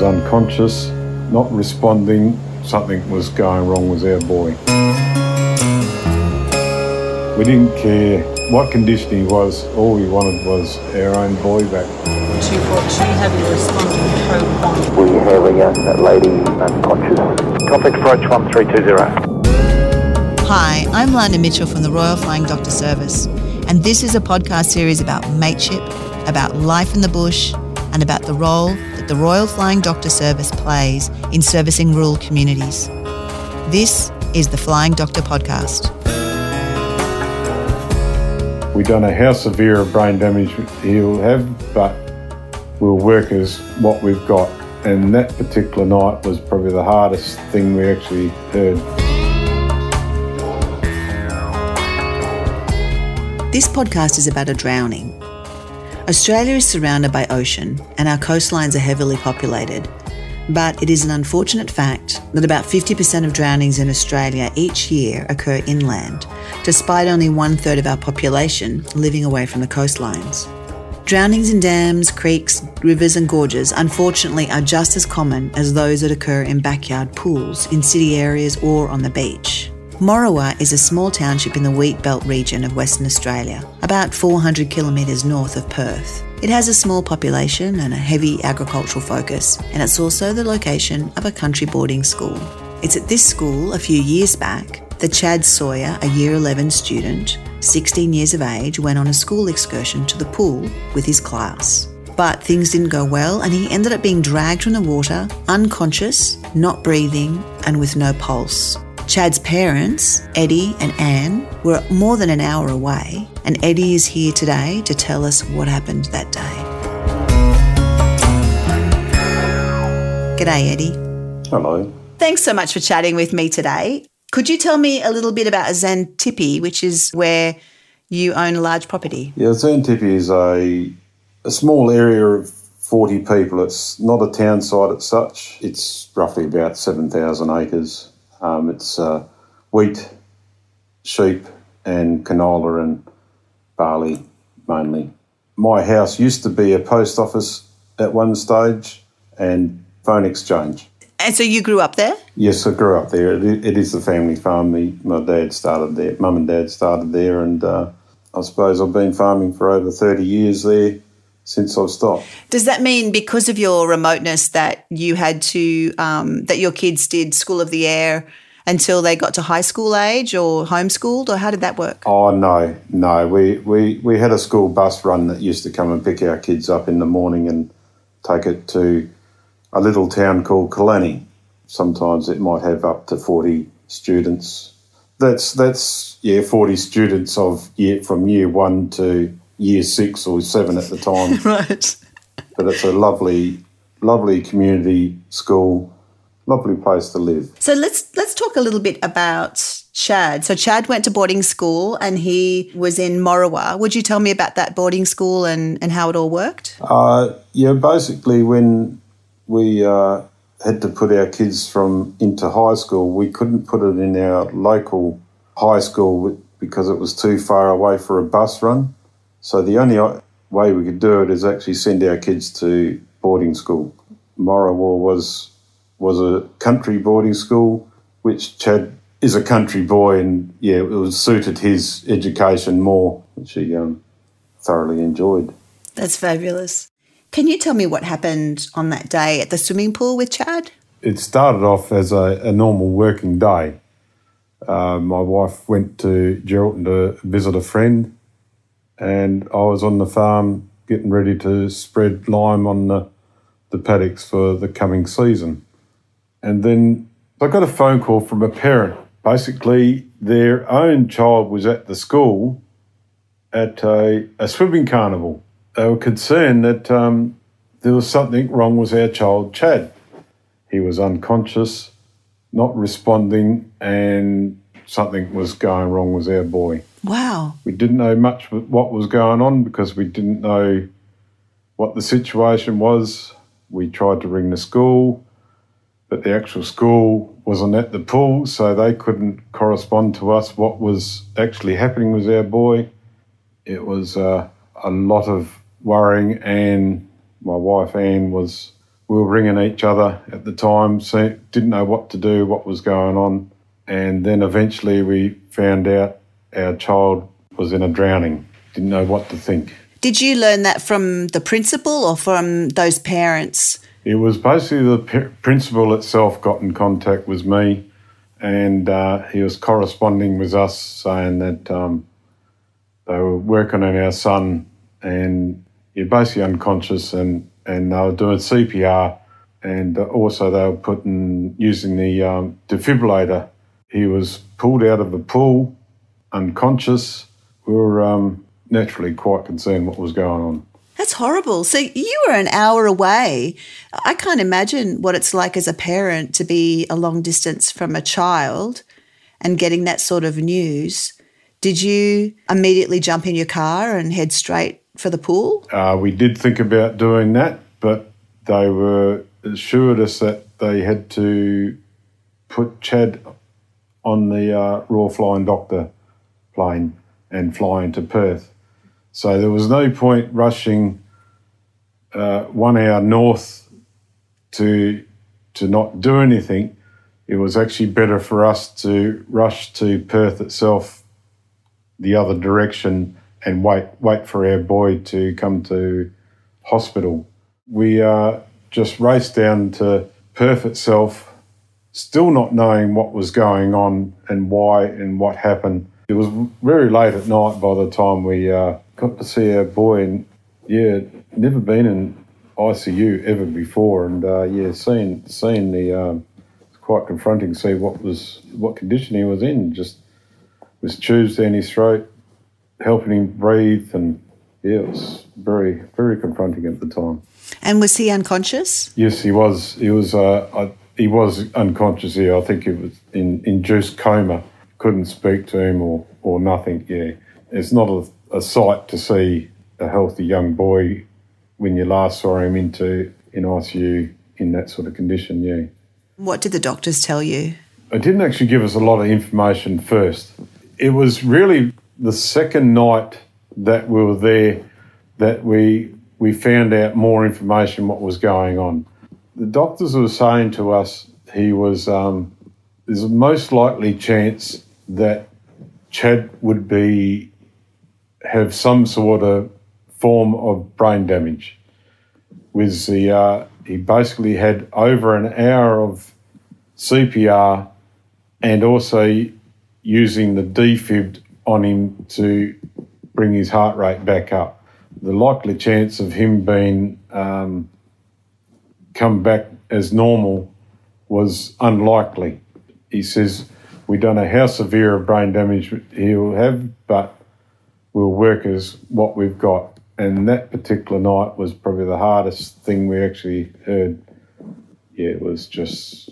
was unconscious, not responding. Something was going wrong with our boy. We didn't care what condition he was, all we wanted was our own boy back. 242, have you responded code 1? We have a young lady unconscious. Complex approach 1320. Hi, I'm Lana Mitchell from the Royal Flying Doctor Service, and this is a podcast series about mateship, about life in the bush, and about the role that the Royal Flying Doctor Service plays in servicing rural communities. This is the Flying Doctor Podcast. We don't know how severe a brain damage he'll have, but we'll work as what we've got. And that particular night was probably the hardest thing we actually heard. This podcast is about a drowning. Australia is surrounded by ocean and our coastlines are heavily populated. But it is an unfortunate fact that about 50% of drownings in Australia each year occur inland, despite only one third of our population living away from the coastlines. Drownings in dams, creeks, rivers, and gorges unfortunately are just as common as those that occur in backyard pools, in city areas, or on the beach. Morawa is a small township in the wheat belt region of Western Australia, about 400 kilometres north of Perth. It has a small population and a heavy agricultural focus, and it's also the location of a country boarding school. It's at this school a few years back that Chad Sawyer, a year 11 student, 16 years of age, went on a school excursion to the pool with his class. But things didn't go well, and he ended up being dragged from the water, unconscious, not breathing, and with no pulse. Chad's parents, Eddie and Anne, were more than an hour away, and Eddie is here today to tell us what happened that day. G'day, Eddie. Hello. Thanks so much for chatting with me today. Could you tell me a little bit about Xantippe, which is where you own a large property? Yeah, Xantippe is a, a small area of 40 people. It's not a town site as such. It's roughly about 7,000 acres. Um, it's uh, wheat, sheep, and canola and barley mainly. My house used to be a post office at one stage and phone exchange. And so you grew up there? Yes, I grew up there. It, it is the family farm. My dad started there. Mum and dad started there, and uh, I suppose I've been farming for over 30 years there since I've stopped. Does that mean because of your remoteness that you had to, um, that your kids did School of the Air until they got to high school age or homeschooled, or how did that work? Oh, no, no. We, we, we had a school bus run that used to come and pick our kids up in the morning and take it to a little town called Kalannie. Sometimes it might have up to 40 students. That's, that's yeah, 40 students of year, from year one to year six or seven at the time. right. But it's a lovely, lovely community school, lovely place to live. So let's let's talk a little bit about Chad. So Chad went to boarding school and he was in Morawa. Would you tell me about that boarding school and, and how it all worked? Uh, yeah, basically when we uh, had to put our kids from into high school, we couldn't put it in our local high school because it was too far away for a bus run. So the only way we could do it is actually send our kids to boarding school. Morawa was was a country boarding school, which Chad is a country boy, and yeah, it was suited his education more, which he um, thoroughly enjoyed. That's fabulous. Can you tell me what happened on that day at the swimming pool with Chad? It started off as a, a normal working day. Uh, my wife went to Geraldton to visit a friend and I was on the farm getting ready to spread lime on the, the paddocks for the coming season. And then I got a phone call from a parent. Basically, their own child was at the school at a, a swimming carnival. They were concerned that um, there was something wrong with our child, Chad. He was unconscious, not responding, and something was going wrong with our boy. Wow. We didn't know much what was going on because we didn't know what the situation was. We tried to ring the school, but the actual school wasn't at the pool, so they couldn't correspond to us what was actually happening with our boy. It was uh, a lot of worrying, and my wife Anne was we were ringing each other at the time, so didn't know what to do, what was going on. And then eventually we found out our child was in a drowning. Didn't know what to think. Did you learn that from the principal or from those parents? It was basically the p- principal itself got in contact with me, and uh, he was corresponding with us saying that um, they were working on our son, and you're basically unconscious, and and they were doing CPR, and also they were putting using the um, defibrillator. He was pulled out of the pool, unconscious. We were um, naturally quite concerned what was going on. That's horrible. So you were an hour away. I can't imagine what it's like as a parent to be a long distance from a child and getting that sort of news. Did you immediately jump in your car and head straight for the pool? Uh, we did think about doing that, but they were assured us that they had to put Chad on the uh, Flying Doctor plane and flying to Perth. So there was no point rushing uh, one hour north to to not do anything. It was actually better for us to rush to Perth itself, the other direction, and wait wait for our boy to come to hospital. We uh, just raced down to Perth itself, still not knowing what was going on and why and what happened. It was very late at night by the time we uh, got to see our boy, and yeah, never been in ICU ever before, and uh, yeah, seeing seeing the um, quite confronting. To see what was what condition he was in. Just with tubes down his throat, helping him breathe, and yeah, it was very very confronting at the time. And was he unconscious? Yes, he was. He was. Uh, I, he was unconscious here. I think he was in induced coma couldn't speak to him or, or nothing. Yeah, it's not a, a sight to see a healthy young boy when you last saw him into in ICU in that sort of condition. Yeah. What did the doctors tell you? It didn't actually give us a lot of information first. It was really the second night that we were there that we we found out more information what was going on. The doctors were saying to us he was um, there's a most likely chance that Chad would be have some sort of form of brain damage. With the uh, he basically had over an hour of CPR and also using the defib on him to bring his heart rate back up. The likely chance of him being um, come back as normal was unlikely. He says we don't know how severe a brain damage he'll have, but we'll work as what we've got. And that particular night was probably the hardest thing we actually heard. Yeah, it was just,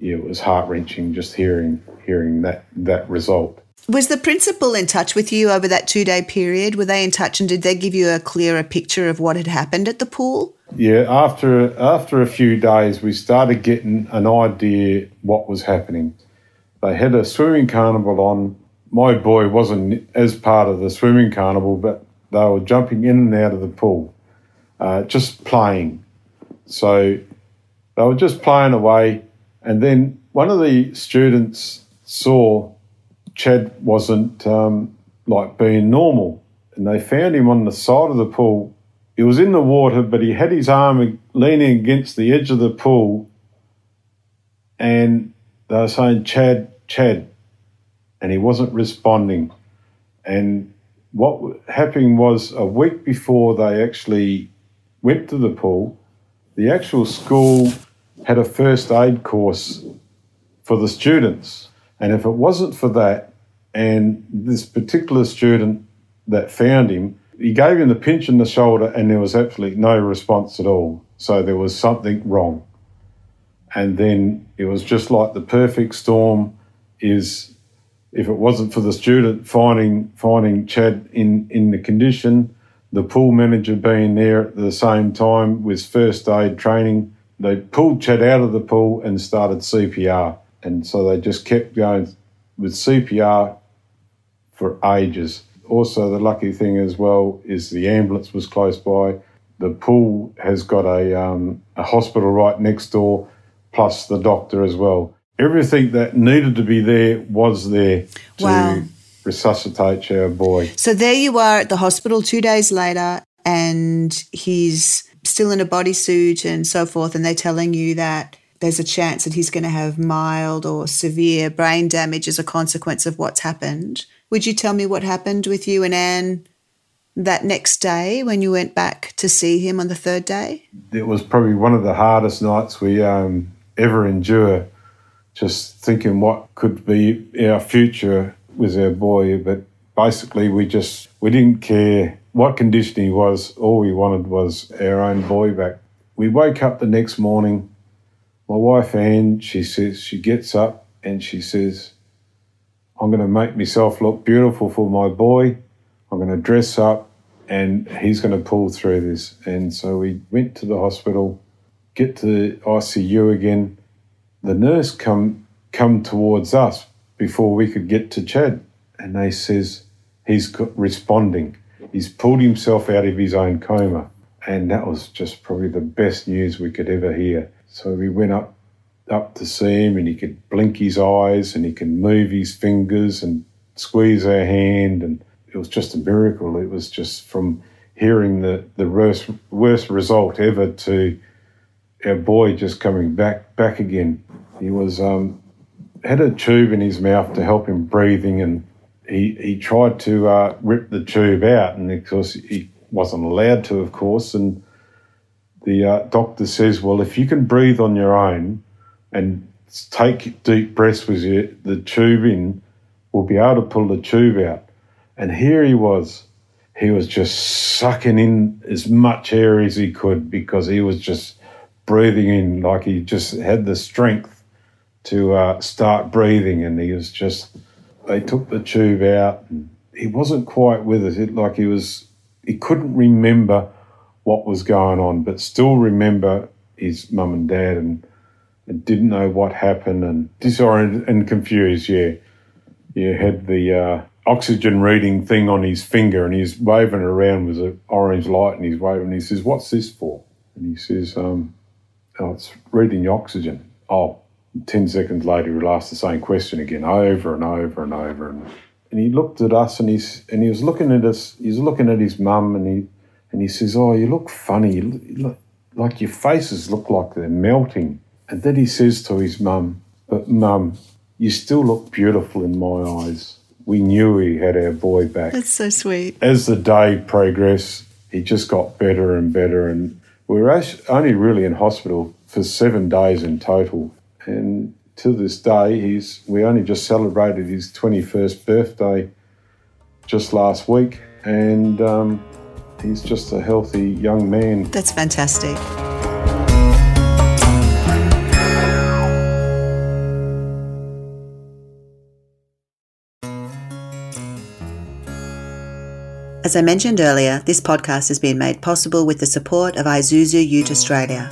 yeah, it was heart wrenching just hearing hearing that that result. Was the principal in touch with you over that two day period? Were they in touch and did they give you a clearer picture of what had happened at the pool? Yeah, after after a few days, we started getting an idea what was happening. They had a swimming carnival on. My boy wasn't as part of the swimming carnival, but they were jumping in and out of the pool, uh, just playing. So they were just playing away. And then one of the students saw Chad wasn't um, like being normal. And they found him on the side of the pool. He was in the water, but he had his arm leaning against the edge of the pool. And they were saying, Chad, Chad, and he wasn't responding. And what happened was a week before they actually went to the pool, the actual school had a first aid course for the students. And if it wasn't for that, and this particular student that found him, he gave him the pinch in the shoulder, and there was absolutely no response at all. So there was something wrong. And then it was just like the perfect storm is if it wasn't for the student finding finding Chad in, in the condition, the pool manager being there at the same time with first aid training, they pulled Chad out of the pool and started CPR. And so they just kept going with CPR for ages. Also, the lucky thing as well is the ambulance was close by. The pool has got a, um, a hospital right next door, plus the doctor as well. Everything that needed to be there was there to Wow. resuscitate our boy. So there you are at the hospital two days later, and he's still in a bodysuit and so forth, and they're telling you that there's a chance that he's going to have mild or severe brain damage as a consequence of what's happened. Would you tell me what happened with you and Anne that next day when you went back to see him on the third day? It was probably one of the hardest nights we um, ever endure. Just thinking what could be our future with our boy, but basically we just we didn't care what condition he was. All we wanted was our own boy back. We woke up the next morning. My wife Anne, she says she gets up and she says, "I'm going to make myself look beautiful for my boy. I'm going to dress up and he's going to pull through this. And so we went to the hospital, get to the ICU again. The nurse come come towards us before we could get to Chad, and they says he's responding. He's pulled himself out of his own coma, and that was just probably the best news we could ever hear. So we went up up to see him, and he could blink his eyes, and he can move his fingers and squeeze our hand, and it was just a miracle. It was just from hearing the, the worst worst result ever to our boy just coming back back again. He was um, had a tube in his mouth to help him breathing, and he he tried to uh, rip the tube out, and of course he wasn't allowed to, of course. And the uh, doctor says, "Well, if you can breathe on your own and take deep breaths with the tube in, we'll be able to pull the tube out." And here he was. He was just sucking in as much air as he could because he was just breathing in like he just had the strength to uh, start breathing. And he was just, they took the tube out. He wasn't quite with it. it. Like he was, he couldn't remember what was going on, but still remember his mum and dad and, and didn't know what happened and disoriented and confused. Yeah. You had the uh, oxygen reading thing on his finger and he's waving it around with an orange light and he's waving. He says, What's this for? And he says, um, Oh, it's reading oxygen. Oh, 10 seconds later, he'll ask the same question again over and over and over. And, and he looked at us and, he's, and he was looking at us, he was looking at his mum and he, and he says, Oh, you look funny. You look, like your faces look like they're melting. And then he says to his mum, But mum, you still look beautiful in my eyes. We knew we had our boy back. That's so sweet. As the day progressed, he just got better and better. And we were only really in hospital for seven days in total. And to this day, he's we only just celebrated his 21st birthday just last week. And um, he's just a healthy young man. That's fantastic. As I mentioned earlier, this podcast has been made possible with the support of Isuzu Ute Australia.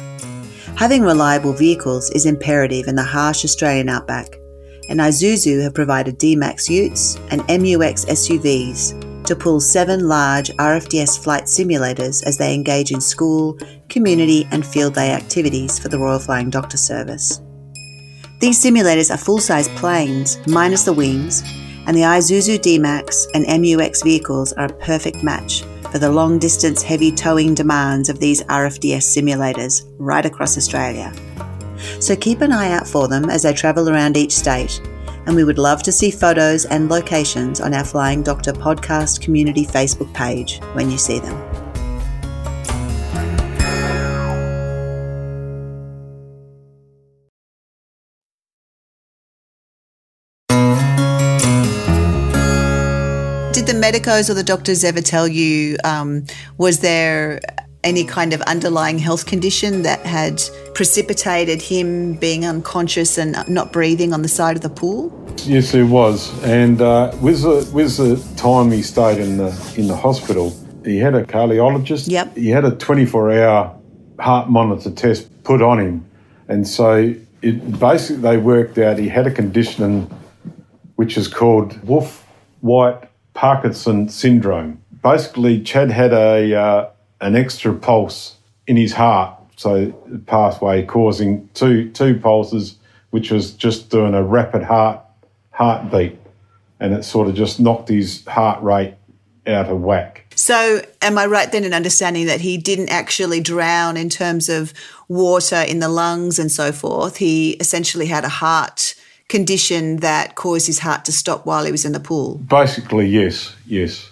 Having reliable vehicles is imperative in the harsh Australian outback, and Isuzu have provided D-Max Utes and MU-X SUVs to pull seven large RFDS flight simulators as they engage in school, community, and field day activities for the Royal Flying Doctor Service. These simulators are full size planes, minus the wings, and the Isuzu D-Max and MU-X vehicles are a perfect match for the long distance heavy towing demands of these RFDS simulators right across Australia. So keep an eye out for them as they travel around each state, and we would love to see photos and locations on our Flying Doctor podcast community Facebook page when you see them. Medicos or the doctors ever tell you, um, was there any kind of underlying health condition that had precipitated him being unconscious and not breathing on the side of the pool? Yes, there was, and uh, with the with the time he stayed in the in the hospital, he had a cardiologist. Yep. He had a twenty four hour heart monitor test put on him, and so it basically they worked out he had a condition which is called Wolff White Parkinson syndrome. Basically, Chad had a uh, an extra pulse in his heart, so pathway causing two two pulses, which was just doing a rapid heart heartbeat, and it sort of just knocked his heart rate out of whack. So, am I right then in understanding that he didn't actually drown in terms of water in the lungs and so forth? He essentially had a heart condition that caused his heart to stop while he was in the pool. Basically, yes, yes.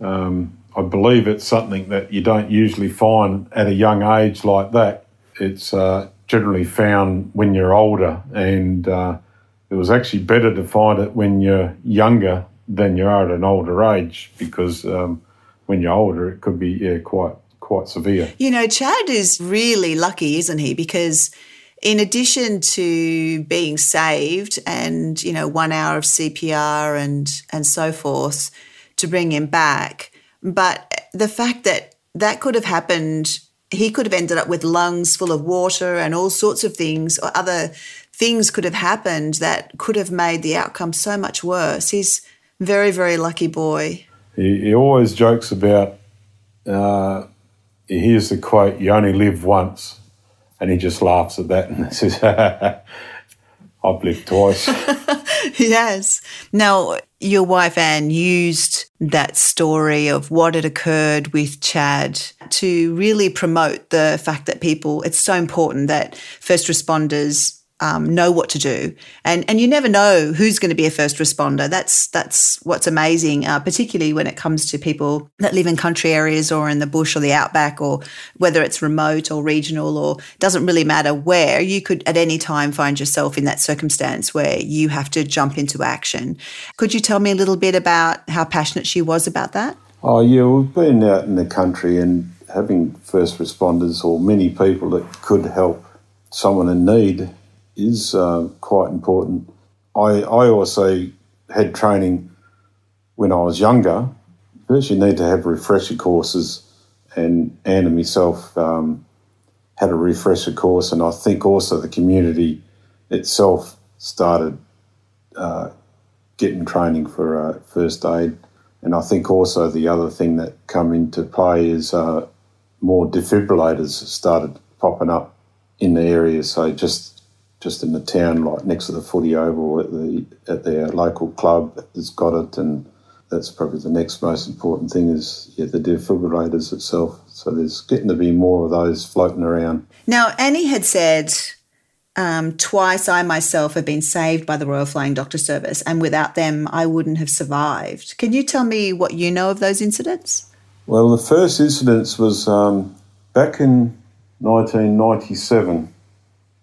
Um, I believe it's something that you don't usually find at a young age like that. It's uh, generally found when you're older, and uh, it was actually better to find it when you're younger than you are at an older age because um, when you're older, it could be yeah quite quite severe. You know, Chad is really lucky, isn't he? Because in addition to being saved and you know one hour of CPR and and so forth to bring him back, but the fact that that could have happened, he could have ended up with lungs full of water and all sorts of things, or other things could have happened that could have made the outcome so much worse. He's very very lucky boy. He, he always jokes about, uh, he hears the quote, you only live once. And he just laughs at that and says, I've lived twice. yes. Now, your wife Anne used that story of what had occurred with Chad to really promote the fact that people, it's so important that first responders um, know what to do, and and you never know who's going to be a first responder. That's that's what's amazing, uh, particularly when it comes to people that live in country areas or in the bush or the outback, or whether it's remote or regional, or doesn't really matter where. You could at any time find yourself in that circumstance where you have to jump into action. Could you tell me a little bit about how passionate she was about that? Oh yeah, we've been out in the country and having first responders or many people that could help someone in need is uh, quite important. I, I also had training when I was younger. First, you need to have refresher courses, and Anne and myself um, had a refresher course, and I think also the community itself started uh, getting training for uh, first aid. And I think also the other thing that come into play is uh, more defibrillators started popping up in the area. So just just in the town, like next to the footy oval at the at their local club that's got it, and that's probably the next most important thing is yeah, the defibrillators itself. So there's getting to be more of those floating around. Now, Annie had said um, twice I myself have been saved by the Royal Flying Doctor Service, and without them, I wouldn't have survived. Can you tell me what you know of those incidents? Well, the first incident was um, back in 1997.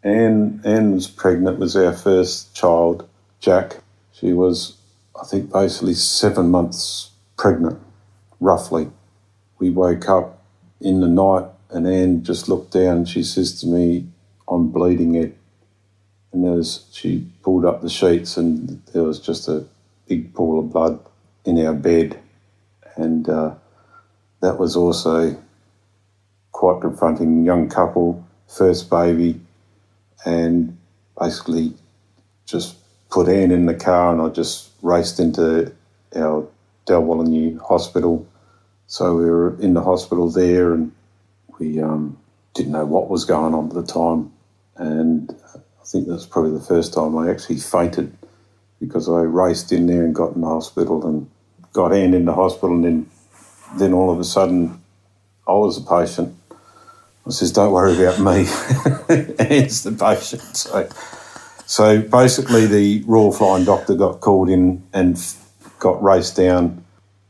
Anne, Anne was pregnant, was our first child, Jack. She was, I think, basically seven months pregnant, roughly. We woke up in the night and Anne just looked down and she says to me, I'm bleeding it. And there was, she pulled up the sheets and there was just a big pool of blood in our bed. And uh, that was also quite confronting. Young couple, first baby, and basically just put Anne in the car and I just raced into our Dalwallinu hospital. So we were in the hospital there and we um, didn't know what was going on at the time. And I think that's probably the first time I actually fainted because I raced in there and got in the hospital and got Anne in the hospital and then then all of a sudden I was a patient I says, "Don't worry about me." It's the patient. So, so basically, the Royal Flying Doctor got called in and got raced down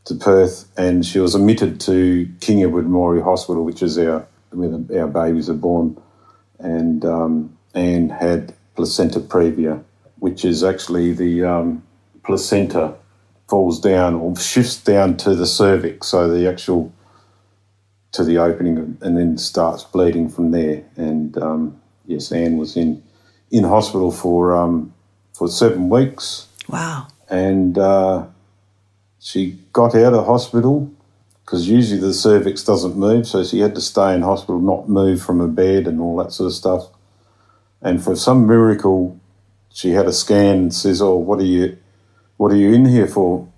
to Perth, and she was admitted to King Edward Memorial Hospital, which is our where our babies are born, and um, Anne had placenta previa, which is actually the um, placenta falls down or shifts down to the cervix, so the actual to the opening and then starts bleeding from there. And um, yes, Anne was in in hospital for um, for seven weeks. Wow! And uh, she got out of hospital because usually the cervix doesn't move, so she had to stay in hospital, not move from a bed and all that sort of stuff. And for some miracle, she had a scan and says, "Oh, what are you, what are you in here for?"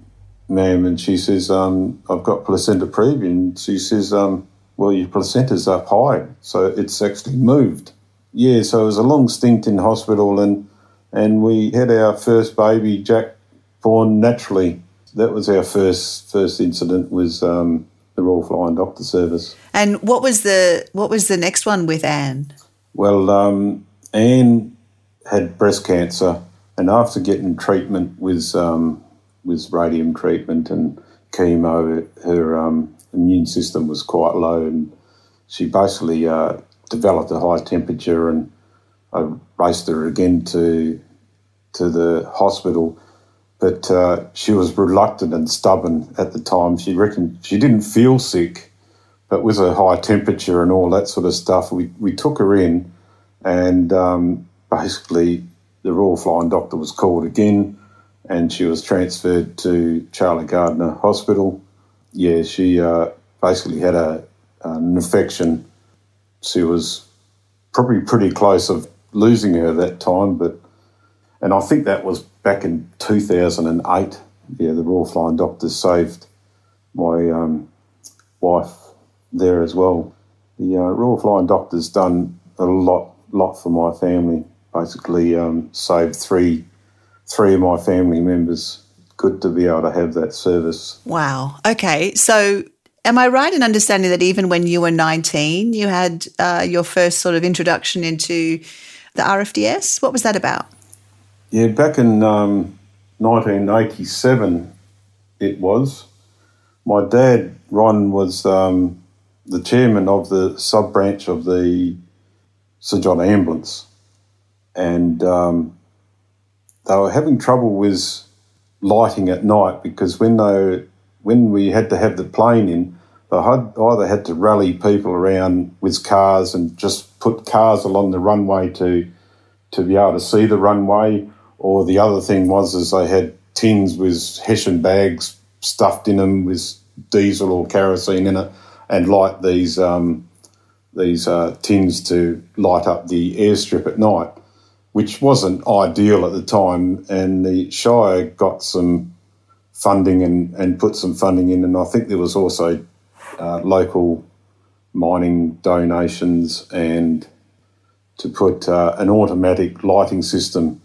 Ma'am, and she says, um, I've got placenta previa. And she says, um, well, your placenta's up high, so it's actually moved. Yeah, so it was a long stint in hospital, and and we had our first baby, Jack, born naturally. That was our first first incident. Was um, the Royal Flying Doctor Service. And what was the what was the next one with Anne? Well, um, Anne had breast cancer, and after getting treatment with um, with radium treatment and chemo, her um, immune system was quite low, and she basically uh, developed a high temperature. And I raced her again to to the hospital, but uh, she was reluctant and stubborn at the time. She reckoned she didn't feel sick, but with a high temperature and all that sort of stuff, we we took her in, and um, basically the Royal Flying Doctor was called again and she was transferred to Charlie Gairdner Hospital. Yeah, she uh, basically had a, an infection. She was probably pretty close of losing her that time, but and I think that was back in 2008. Yeah, the Royal Flying Doctors saved my um, wife there as well. The uh, Royal Flying Doctors done a lot, lot for my family. Basically, um, saved three three of my family members. Good to be able to have that service. Wow. Okay. So, am I right in understanding that even when you were 19, you had uh, your first sort of introduction into the RFDS? What was that about? Yeah, back in um, 1987, it was. My dad, Ron, was um, the chairman of the sub branch of the St John Ambulance. And um, they were having trouble with lighting at night because when they when we had to have the plane in, they had either had to rally people around with cars and just put cars along the runway to to be able to see the runway, or the other thing was is they had tins with hessian bags stuffed in them with diesel or kerosene in it, and light these um, these uh, tins to light up the airstrip at night which wasn't ideal at the time. And the Shire got some funding and, and put some funding in. And I think there was also uh, local mining donations and to put uh, an automatic lighting system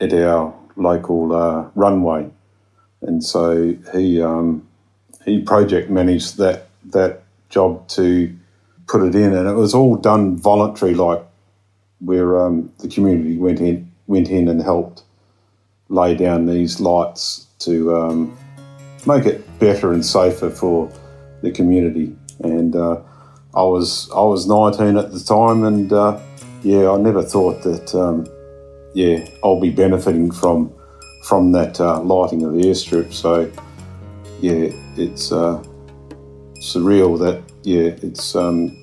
at our local uh, runway. And so he um, he project managed that that job to put it in, and it was all done voluntary, like where um, the community went in went in and helped lay down these lights to um, make it better and safer for the community. And uh, I was I was 19 at the time, and uh, yeah, I never thought that um, yeah I'll be benefiting from from that uh, lighting of the airstrip. So yeah, it's uh, surreal that yeah it's um,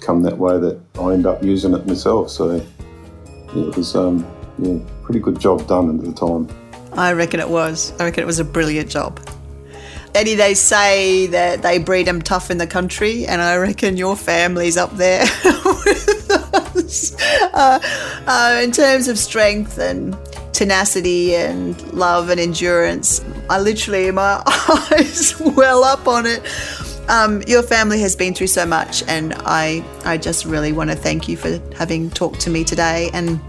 come that way that I end up using it myself. So yeah, it was um, yeah, pretty good job done at the time. I reckon it was. I reckon it was a brilliant job. Eddie, they say that they breed them tough in the country, and I reckon your family's up there with us. Uh, uh, in terms of strength and tenacity and love and endurance. I literally, my eyes well up on it. Um, your family has been through so much, and I, I just really want to thank you for having talked to me today. And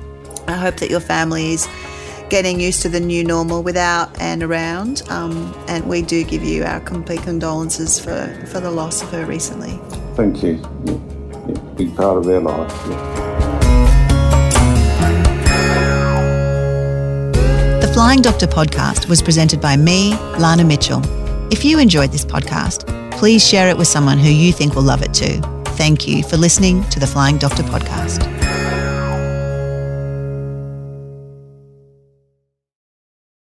I hope that your family is getting used to the new normal without and around. Um, and we do give you our complete condolences for, for the loss of her recently. Thank you. Yeah, yeah, big part of their life. Yeah. The Flying Doctor podcast was presented by me, Lana Mitchell. If you enjoyed this podcast, please share it with someone who you think will love it too. Thank you for listening to the Flying Doctor podcast.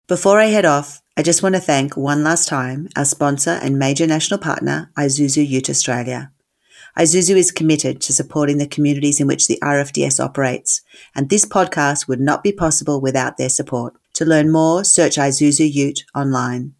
Before I head off, I just want to thank one last time our sponsor and major national partner, Isuzu Ute Australia. Isuzu is committed to supporting the communities in which the RFDS operates, and this podcast would not be possible without their support. To learn more, search Isuzu Ute online.